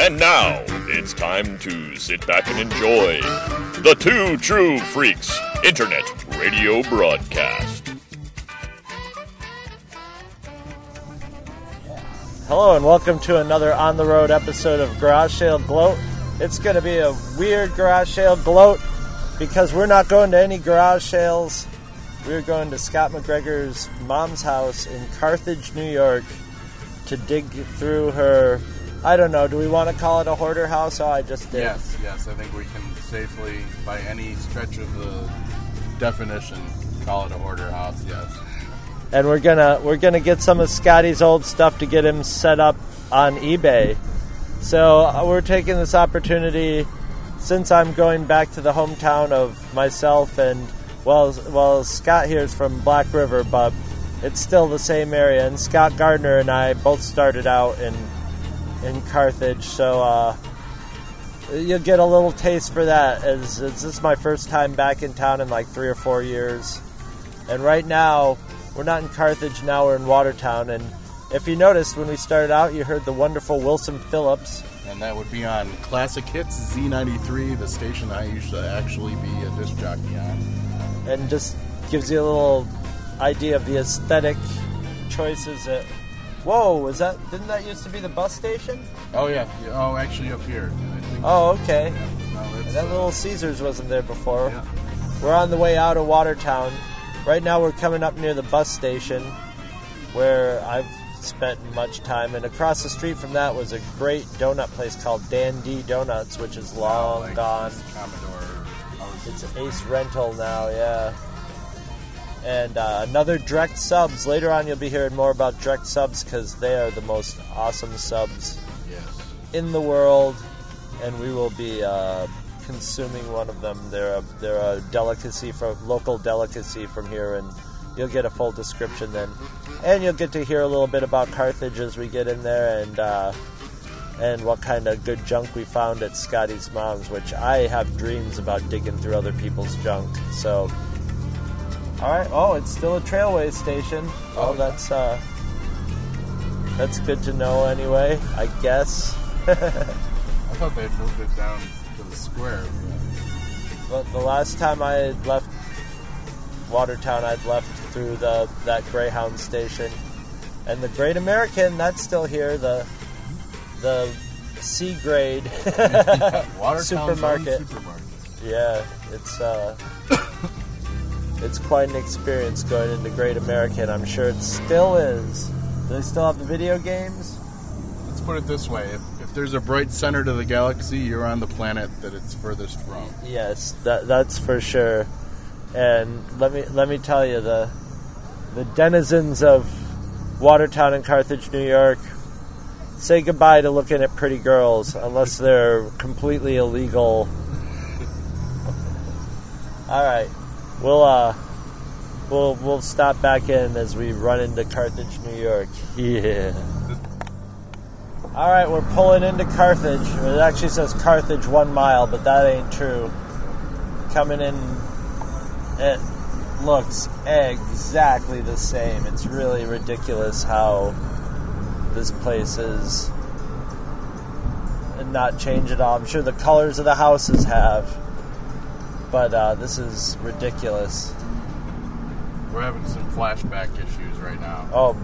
And now it's time to sit back and enjoy the Two True Freaks Internet Radio Broadcast. Hello and welcome to another on the road episode of Garage Sale Gloat. It's going to be a weird garage sale gloat because we're not going to any garage sales. We're going to Scott McGregor's mom's house in Carthage, New York to dig through her. I don't know, do we want to call it a hoarder house? Oh, I just did. Yes, yes, I think we can safely, by any stretch of the definition, call it a hoarder house. Yes. and we're gonna we're gonna get some of Scotty's old stuff to get him set up on eBay. So uh, we're taking this opportunity since I'm going back to the hometown of myself and well well Scott here is from Black River, but it's still the same area. And Scott Gardner and I both started out in in Carthage, so uh, you'll get a little taste for that. As, as this is my first time back in town in like three or four years. And right now, we're not in Carthage, now we're in Watertown. And if you noticed, when we started out, you heard the wonderful Wilson Phillips. And that would be on Classic Hits Z93, the station I used to actually be a disc jockey on. And just gives you a little idea of the aesthetic choices that. Whoa, was that. Didn't that used to be the bus station? Oh, yeah. yeah, Oh, actually, up here. Oh, okay. Yeah, no, And that uh, little Caesars wasn't there before. Yeah. We're on the way out of Watertown. Right now, we're coming up near the bus station where I've spent much time. And across the street from that was a great donut place called Dan D Donuts, which is long like gone. Commodore. It's Ace Rental now, yeah. And uh, another Jreck Subs. Later on, you'll be hearing more about Jreck Subs because they are the most awesome subs Yes. in the world, and we will be uh, consuming one of them. They're a, they're a delicacy from local delicacy from here, and you'll get a full description then, and you'll get to hear a little bit about Carthage as we get in there, and uh, and what kind of good junk we found at Scotty's mom's, which I have dreams about digging through other people's junk. So. All right. Oh, it's still a trailway station. Oh, Oh. that's uh, that's good to know. Anyway, I guess. I thought they had moved it down to the square. But the last time I had left Watertown, I'd left through the that Greyhound station, and the Great American that's still here. The the C grade. Supermarket. Supermarket. yeah, it's uh, it's quite an experience going into Great American. I'm sure it still is. Do they still have the video games? Let's put it this way: if, if there's a bright center to the galaxy, you're on the planet that it's furthest from. Yes, that that's for sure. And let me let me tell you the the denizens of Watertown and Carthage, New York, say goodbye to looking at pretty girls unless they're completely illegal. All right, we'll uh, we'll we'll stop back in as we run into Carthage, New York. Yeah. All right, we're pulling into Carthage. It actually says Carthage one mile, but that ain't true. Coming in, it looks exactly the same. It's really ridiculous how this place is and not change at all. I'm sure the colors of the houses have, but uh, this is ridiculous. We're having some flashback issues right now. Oh,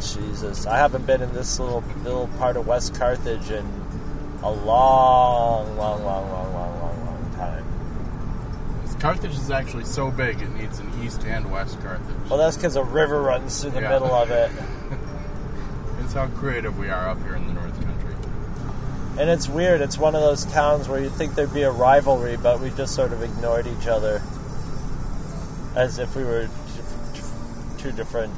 Jesus! I haven't been in this little little part of West Carthage in a long, long, long, long, long, long, long time. Carthage is actually so big it needs an east and west Carthage. Well, that's because a river runs through the Yeah. middle of it, how creative we are up here in the North Country. and it's weird. It's one of those towns where you'd think there'd be a rivalry, but we just sort of ignored each other, as if we were two different.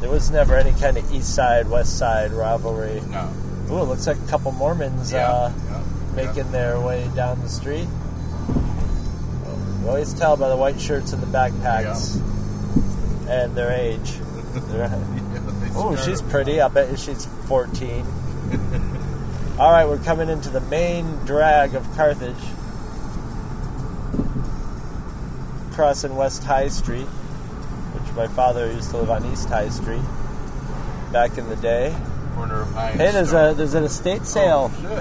There was never any kind of east side, west side rivalry. No. Ooh, it looks like a couple Mormons Yeah. uh, yeah, making their way down the street. You always tell by the white shirts and the backpacks and their age. They're- Yeah, they oh, she's pretty. I bet she's 14. All right, we're coming into the main drag of Carthage. Crossing West High Street, which My father used to live on East High Street back in the day. Corner of High. Hey, there's a there's an estate sale. Oh,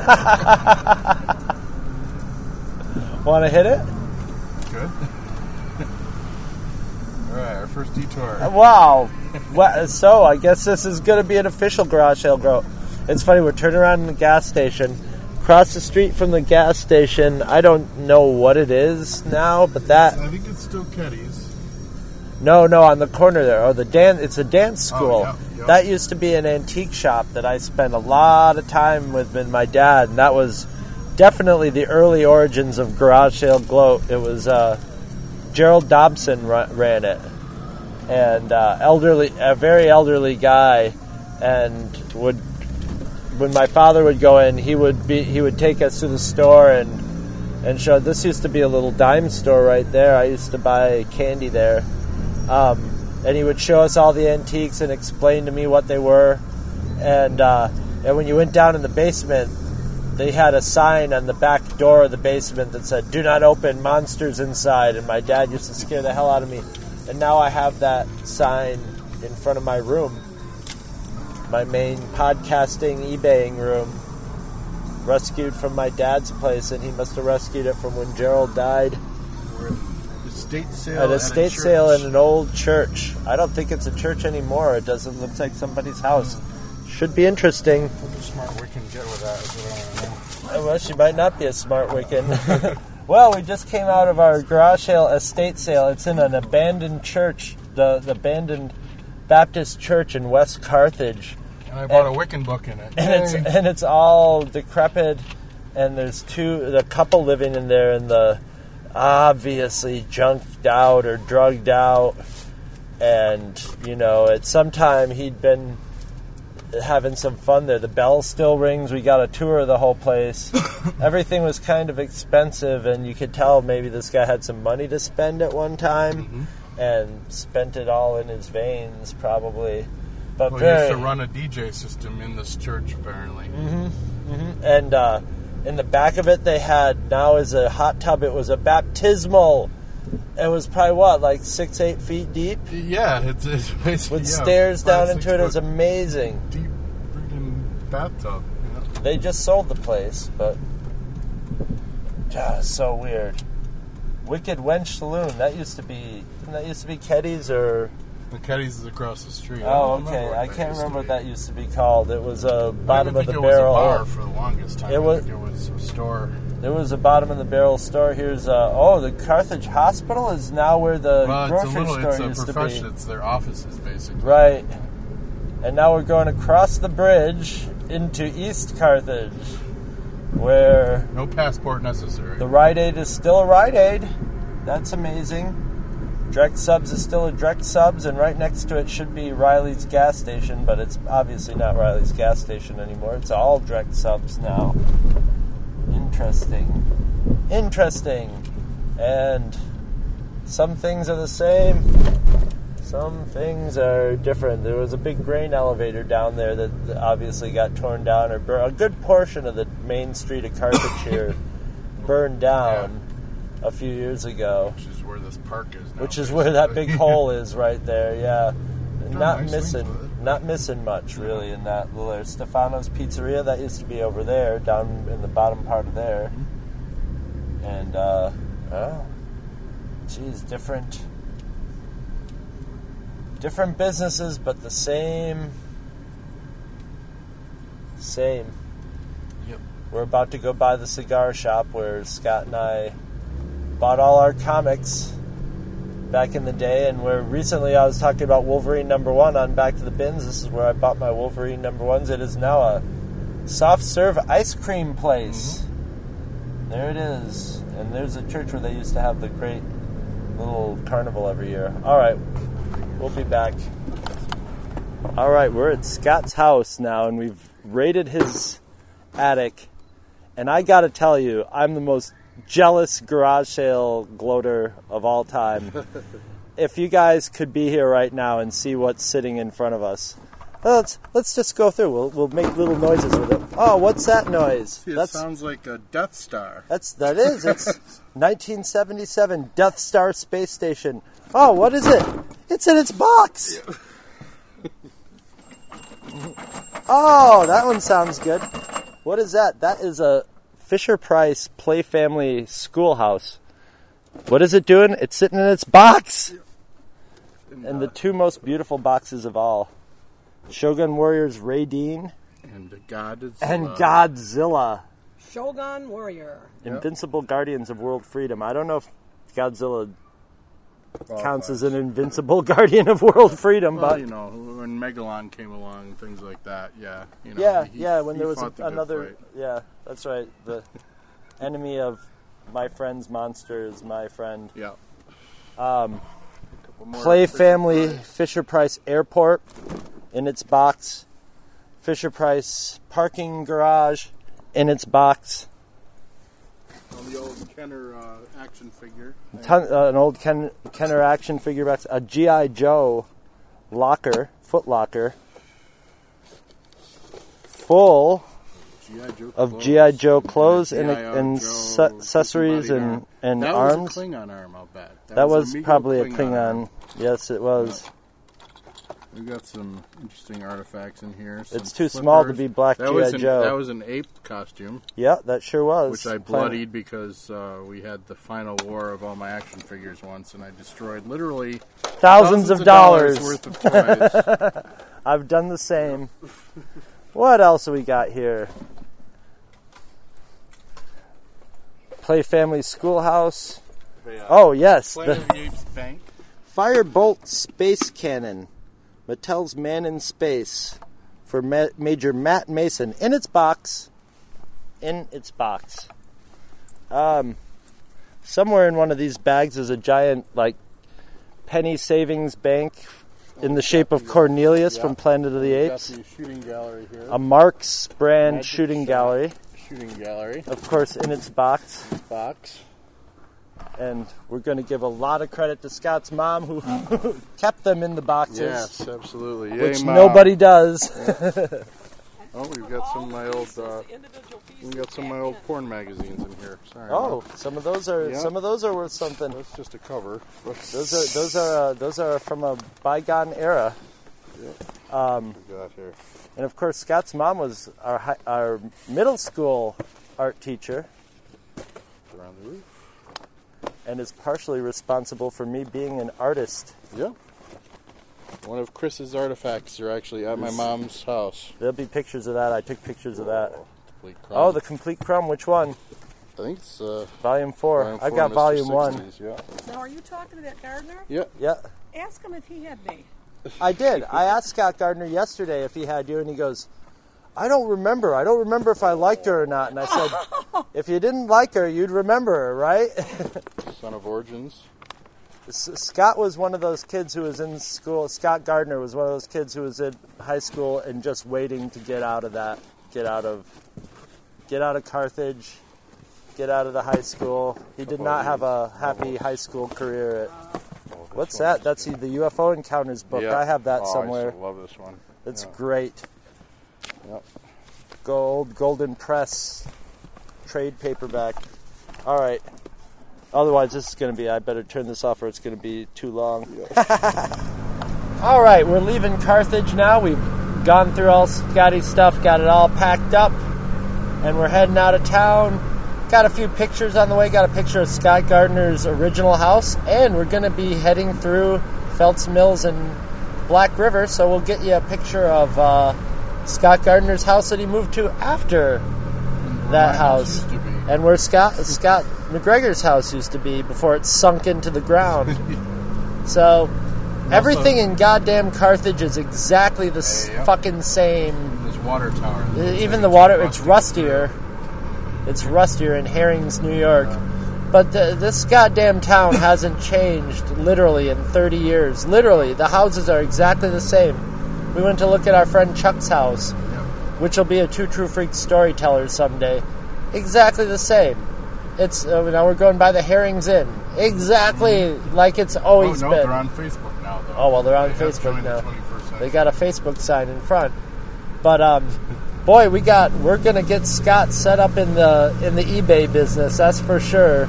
Want to hit it? Good. Our first detour. Wow. Well, so I guess this is going to be an official garage sale grow. It's funny. We're turning around in the gas station, across the street from the gas station. I don't know what it is now, but that I think it's still Keddy's. no, no, on the corner there. Oh, the dance. It's a dance Oh, school. yeah, yeah. That used to be an antique shop that I spent a lot of time with and my dad, and that was definitely the early origins of garage sale gloat. It was uh, Gerald Dobson ra- ran it, and uh, elderly, a very elderly guy, and would when my father would go in, he would be he would take us to the store and and show. This used to be a little dime store right there. I used to buy candy there, um, and he would show us all the antiques and explain to me what they were, and uh, and when you went down in the basement. They had a sign on the back door of the basement that said, Do not open, monsters inside. And my dad used to scare the hell out of me. And now I have that sign in front of my room, my main podcasting, eBaying room, rescued from my dad's place. And he must have rescued it from when Gerald died We're at estate sale. at a state sale in an old church. I don't think it's a church anymore. It doesn't look like somebody's house. Should be interesting. Smart we can get with that is what I want to know. Well, she might not be a smart Wiccan. well, we just came out of our garage sale estate sale. It's in an abandoned church, the, the abandoned Baptist church in West Carthage. And I bought And- a Wiccan book in it. And it's and it's all decrepit and there's two the couple living in there and the obviously junked out or drugged out and you know at some time he'd been having some fun there. The bell still rings. We got a tour of the whole place. Everything was kind of expensive and you could tell maybe this guy had some money to spend at one time mm-hmm. and spent it all in his veins probably. But Well, he very used to run a DJ system in this church, apparently. Mm-hmm, mm-hmm. and uh, in the back of it they had now is a hot tub it was a baptismal. It was probably what like six eight feet deep? Yeah, it's, it's basically with yeah, stairs down into it. It was amazing. deep bathtub. You know? they just sold the place but ah, so weird wicked wench saloon that used to be. that used to be keddy's or The Keddy's is across the street. Oh okay i can't remember what that used to be called it was a bottom of the it barrel was a bar for the longest time. It was- it was a store. There was a bottom of the barrel store. Here's uh, oh, the Carthage Hospital is now where the Well, grocery little, store used to be. It's their offices, basically. Right. And now we're going across the bridge into East Carthage, where No passport necessary. the Rite Aid is still a Rite Aid. That's amazing. Jreck Subs is still a Jreck Subs, and right next to it should be Riley's gas station, but it's obviously not Riley's gas station anymore. It's all Jreck Subs now. Interesting. Interesting. And some things are the same, some things are different. There was a big grain elevator down there that obviously got torn down, or bur- a good portion of the main street of Carthage here burned down a few years ago, which is where this park is now. which is where that big hole is right there. Yeah, not nice missing, not missing much really in that little area. Stefano's Pizzeria that used to be over there, down in the bottom part of there, and uh, oh, geez, different. Different businesses, but the same. Same. Yep. We're about to go by the cigar shop where Scott and I bought all our comics back in the day, and where recently I was talking about Wolverine number one on Back to the Bins. This is where I bought my Wolverine number ones. It is now a soft serve ice cream place. Mm-hmm. There it is. And there's a church where they used to have the great little carnival every year. All right, we'll be back. All right, we're at Scott's house now, and we've raided his attic. And I got to tell you, I'm the most jealous garage sale gloater of all time. if you guys could be here right now and see what's sitting in front of us, let's let's just go through. We'll we'll make little noises with it. Oh, what's that noise? It That's sounds like a Death Star. that's that is. It's 1977 Death Star space station. Oh, what is it? It's in its box. oh, that one sounds good. What is that? That is a Fisher Price Play Family Schoolhouse. What is it doing? It's sitting in its box. And the two most beautiful boxes of all Shogun Warriors Raydeen And the God is and. Godzilla. Shogun Warrior. Invincible Guardians of World Freedom. I don't know if Godzilla counts as an invincible guardian of world freedom, Well, but you know, when Megalon came along, things like that. Yeah, you know. yeah, he- yeah. When there was the another, yeah, that's right. The enemy of my friend's monster is my friend. Yeah. Um, Couple more Play Fisher Family Price. Fisher Price Airport in its box. Fisher Price parking garage in its box. On the old Kenner uh, action figure. Ton, uh, an old Ken, Kenner action figure box. A GI Joe locker, foot locker, full of. GI Joe clothes and, and Joe accessories and and that arms. was a Klingon arm, I'll bet. that was, a Mego probably a arm. Klingon. Yes, it was. We've got some interesting artifacts in here. It's some too small to be black That was GI an, Joe. That was an ape costume, yeah, that sure was. which I Planet- bloodied because uh, we had the final war of all my action figures once, and I destroyed literally Thousands, of dollars. worth of toys. I've done the same. what else have we got here? Play Family Schoolhouse. Oh yes, Planet the of the Apes Bank. Firebolt Space Cannon, Mattel's Man in Space, for Ma- Major Matt Mason in its box. In its box. Um, somewhere in one of these bags is a giant like penny savings bank in the shape of Cornelius from Planet of the Apes. the shooting gallery here. A Marx brand Magic shooting gallery, shooting gallery of course, in its box. box. And we're going to give a lot of credit to Scott's mom who kept them in the boxes, Yes, absolutely. Yay, which Mom. nobody does. Oh, we've got some of my old. Uh, Individual pieces we got some of my old porn magazines in here. Sorry. oh, Mom. some of those are Yeah. some of those are worth something. that's just a cover. Those are those are uh, those are from a bygone era. Um, we got here. and of course, Scott's mom was our hi- our middle school art teacher, Around the roof. And is partially responsible for me being an artist. Yeah. One of Chris's artifacts are actually at my mom's house. There'll be pictures of that. I took pictures of that. Complete Oh, the complete Crumb. Which one? I think it's uh, Volume four. volume I've four, got Mr. volume one. 60s, Yeah. Now, are you talking to that gardener? Yeah. Yeah, Ask him if he had me. I did. I asked Scott Gardner yesterday if he had you, and he goes, "I don't remember. I don't remember if I liked her or not." And I said, "If you didn't like her, you'd remember her, right?" Son of Origins. Scott was one of those kids who was in school. Scott Gardner was one of those kids who was in high school and just waiting to get out of that, get out of, get out of Carthage, get out of the high school. He did not have a happy high school career. At, Oh, what's that? That's the UFO Encounters book. Yeah. I have that Oh, somewhere. I love this one. It's Yeah. great. Yep. Gold, Golden Press, trade paperback. All right. Otherwise, this is going to be. I better turn this off, or it's going to be too long. all right, we're leaving Carthage now. We've gone through all Scotty's stuff, got it all packed up, and we're heading out of town. Got a few pictures on the way. Got a picture of Scott Gardner's original house, and we're going to be heading through Felts Mills and Black River. So we'll get you a picture of uh, Scott Gardner's house that he moved to after that house, used to be. And where Scott Scott McGregor's house used to be before it sunk into the ground. so everything in goddamn Carthage is exactly the s Yeah. fucking same. This water tower. Even the water, it's rustier. It's rustier in Herrings, New York. But the, this goddamn town hasn't changed literally in 30 years. Literally, the houses are exactly the same. We went to look at our friend Chuck's house, which will be a Two True Freaks storyteller someday. Exactly the same. It's uh, now we're going by the Herrings Inn. Exactly like it's always Oh, no, been. they're on Facebook now, though. Oh, well, they're on They Facebook joined the now. They got a Facebook sign in front. But um, boy, we got we're gonna get Scott set up in the in the eBay business. That's for sure.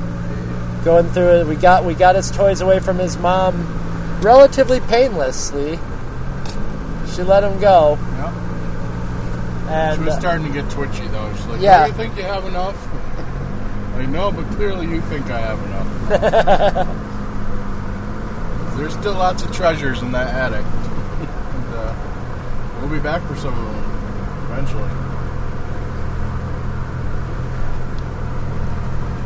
Going through it, we got we got his toys away from his mom. relatively painlessly. She let him go, Yeah. And She was uh, starting to get twitchy though. She's like, Yeah. "Do you think you have enough?" I know, but clearly you think I have enough. There's still lots of treasures in that attic. and, uh, we'll be back for some of them eventually.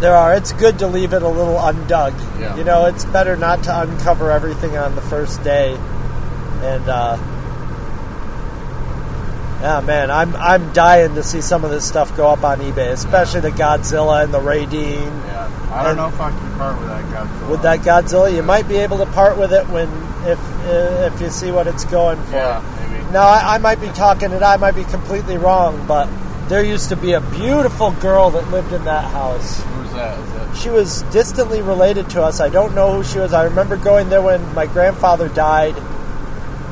there are. It's good to leave it a little undug. Yeah. You know, it's better not to uncover everything on the first day. And uh, yeah, man, I'm I'm dying to see some of this stuff go up on eBay, especially the Godzilla and the Raydeen. Yeah. I don't And- know if I can part with that Godzilla. With that Godzilla, you might be able to part with it when if if you see what it's going for. Yeah, maybe. Now, I, I might be talking and I might be completely wrong, but there used to be a beautiful girl that lived in that house. Who's that? Is that? She was distantly related to us. I don't know who she was. I remember going there when my grandfather died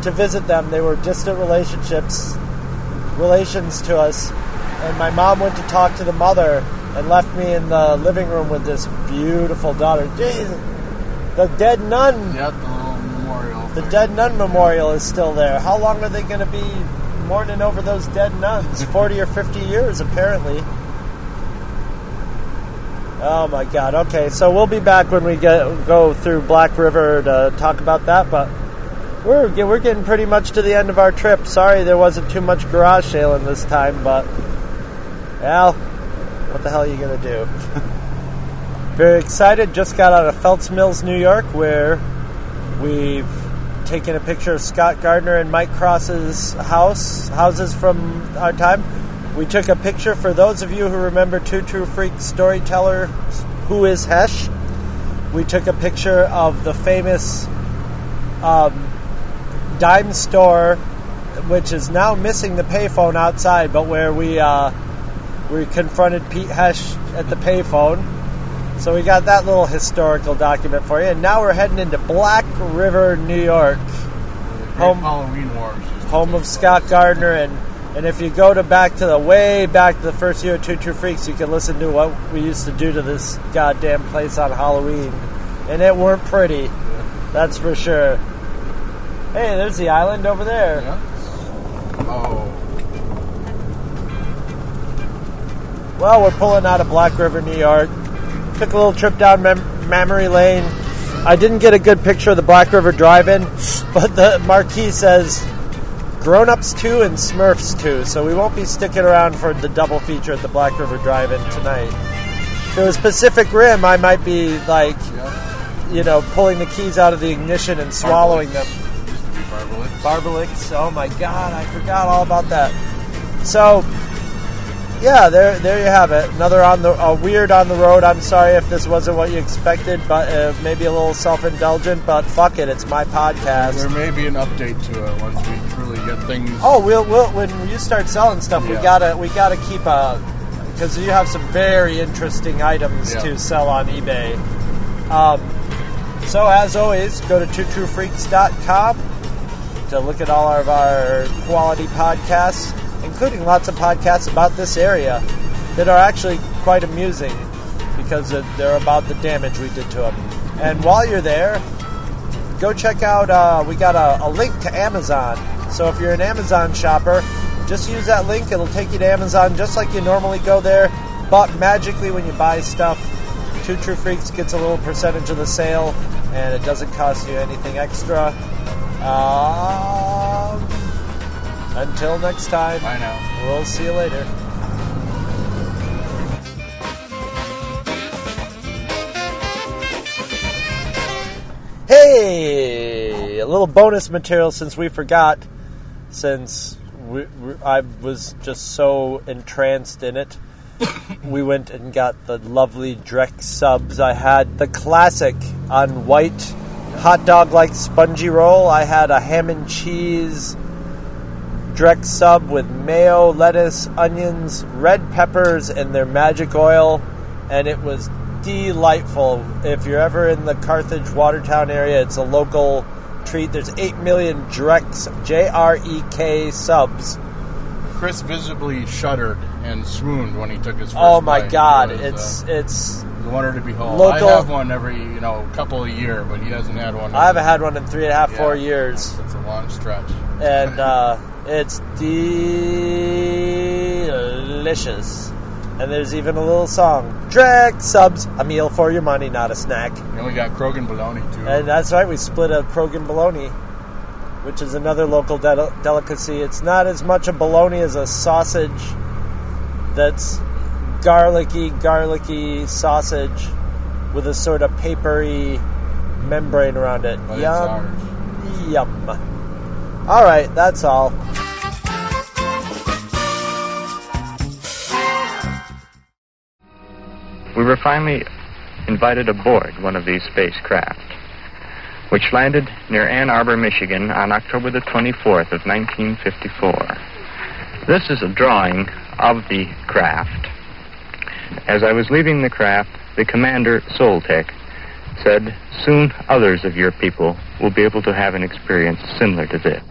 to visit them. They were distant relationships, relations to us. And my mom went to talk to the mother and left me in the living room with this beautiful daughter. Jesus, the dead nun. Yeah, the little memorial. The thing. dead nun memorial is still there. How long are they going to be mourning over those dead nuns? 40 or 50 years, apparently. Oh my god. Okay, so we'll be back when we get go through Black River to talk about that, but we're we're getting pretty much to the end of our trip. Sorry there wasn't too much garage sailing this time, but well, what the hell are you to do? Very excited. Just got out of Felts Mills, New York, where we've taken a picture of Scott Gardner and Mike Cross's house, houses from our time. We took a picture for those of you who remember Two True Freak storyteller Who is Hesh. We took a picture of the famous um, dime store, which is now missing the payphone outside, but where we uh, we confronted Pete Hesh at the payphone. So we got that little historical document for you, and now we're heading into Black River, New York, home- Halloween Wars. home of Scott. Gardner, and and if you go to back to the way back to the first year of Two True Freaks, you can listen to what we used to do to this goddamn place on Halloween, and it weren't pretty, that's for sure. Hey, there's the island over there. Yeah. Oh. Well, we're pulling out of Black River, New York. Took a little trip down mem- memory lane. I didn't get a good picture of the Black River Drive-In, but the marquee says Grown Ups 2 and Smurfs 2, so we won't be sticking around for the double feature at the Black River Drive-In tonight. If it was Pacific Rim, I might be like, Yeah. you know, pulling the keys out of the ignition and swallowing them. Barbalix. Barbalix. Oh my god, I forgot all about that. So, yeah, there, there you have it. Another on the a weird on the road. I'm sorry if this wasn't what you expected, but uh, maybe a little self-indulgent. But fuck it, it's my podcast. There may be an update to it once we truly get things. Oh, we'll, we'll when you start selling stuff, we gotta we gotta keep a because you have some very interesting items Yeah. to sell on eBay. Um, so as always, go to twotruefreaks.com to look at all of our quality podcasts, including lots of podcasts about this area that are actually quite amusing because they're about the damage we did to them. And while you're there, go check out. Uh, we got a, a link to Amazon. So if you're an Amazon shopper, just use that link. It'll take you to Amazon just like you normally go there. But magically, when you buy stuff, Two True Freaks gets a little percentage of the sale, and it doesn't cost you anything extra. Um, until next time, I know. we'll see you later. Hey, a little bonus material since we forgot, since we, we, I was just so entranced in it. we went and got the lovely Jreck subs. I had the classic on white hot dog like spongy roll. I had a ham and cheese Jreck sub with mayo, lettuce, onions, red peppers, and their magic oil, and it was delightful. If you're ever in the Carthage Watertown area, it's a local treat. There's 8 million Drex, J R E K subs Chris visibly shuddered and swooned when he took his first Oh my bite. God! It was, It's uh, it's. a wonder to behold. Local- I have one every you know couple of year, but he hasn't had one. I haven't had one in three and a half, Yeah. four years, It's a long stretch. and uh, it's delicious. And there's even a little song: Jreck subs, a meal for your money, not a snack." And we got Croghan bologna too. And that's right, we split a Croghan bologna, which is another local del- delicacy. It's not as much a bologna as a sausage that's garlicky, garlicky sausage with a sort of papery membrane around it. but Yum. ours. Yum. All right, that's all. We were finally invited aboard one of these spacecraft, which landed near Ann Arbor, Michigan on October the 24th of 1954. This is a drawing of the craft. As I was leaving the craft, the commander, Soltec, said, Soon others of your people will be able to have an experience similar to this.